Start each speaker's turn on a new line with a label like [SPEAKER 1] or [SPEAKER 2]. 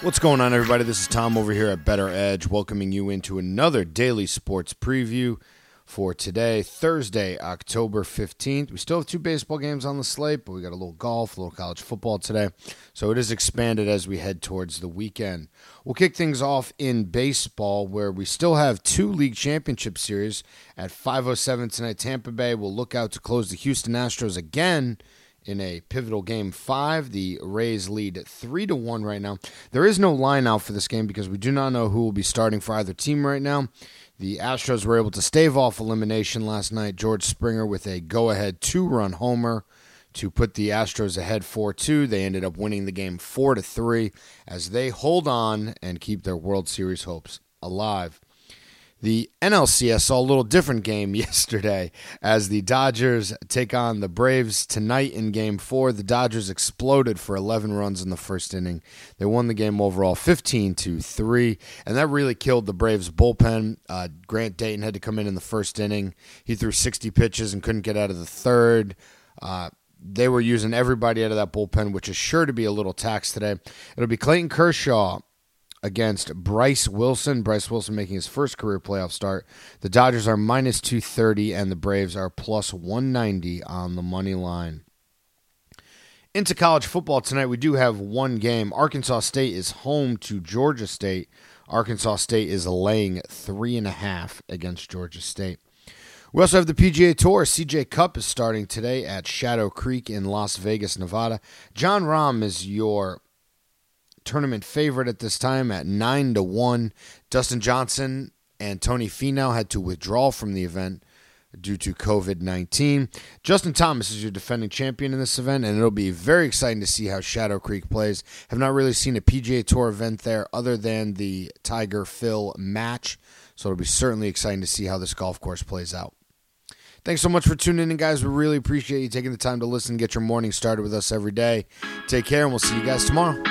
[SPEAKER 1] What's going on, everybody? This is Tom over here at Better Edge, welcoming you into another daily sports preview for today, Thursday, October 15th. We still have two baseball games on the slate, but we got a little golf, a little college football today. So it is expanded as we head towards the weekend. We'll kick things off in baseball, where we still have two league championship series at 507 tonight. Tampa Bay will look out to close the Houston Astros again in a pivotal game five. The Rays lead three to one right now. There is no line out for this game because we do not know who will be starting for either team right now. The Astros were able to stave off elimination last night. George Springer with a go ahead two run homer to put the Astros ahead 4 2. They ended up winning the game 4 to 3 as they hold on and keep their World Series hopes alive. The NLCS saw a little different game yesterday as the Dodgers take on the Braves tonight in game four. The Dodgers exploded for 11 runs in the first inning. They won the game overall 15 to 3, and that really killed the Braves bullpen. Uh, Grant Dayton had to come in in the first inning. He threw 60 pitches and couldn't get out of the third. Uh, they were using everybody out of that bullpen, which is sure to be a little taxed today. It'll be Clayton Kershaw against Bryce Wilson. Bryce Wilson making his first career playoff start. The Dodgers are minus 230 and the Braves are plus 190 on the money line. Into college football tonight, we do have one game. Arkansas State is home to Georgia State. Arkansas State is laying three and a half against Georgia State. We also have the PGA Tour. CJ Cup is starting today at Shadow Creek in Las Vegas, Nevada. Jon Rahm is your tournament favorite at this time at 9 to 1. Dustin Johnson and Tony Finau had to withdraw from the event due to COVID 19. Justin Thomas is your defending champion in this event, and it'll be very exciting to see how Shadow Creek plays. Have not really seen a PGA Tour event there other than the Tiger Phil match, so it'll be certainly exciting to see how this golf course plays out. Thanks so much for tuning in, guys. We really appreciate you taking the time to listen, get your morning started with us every day. Take care, and we'll see you guys tomorrow.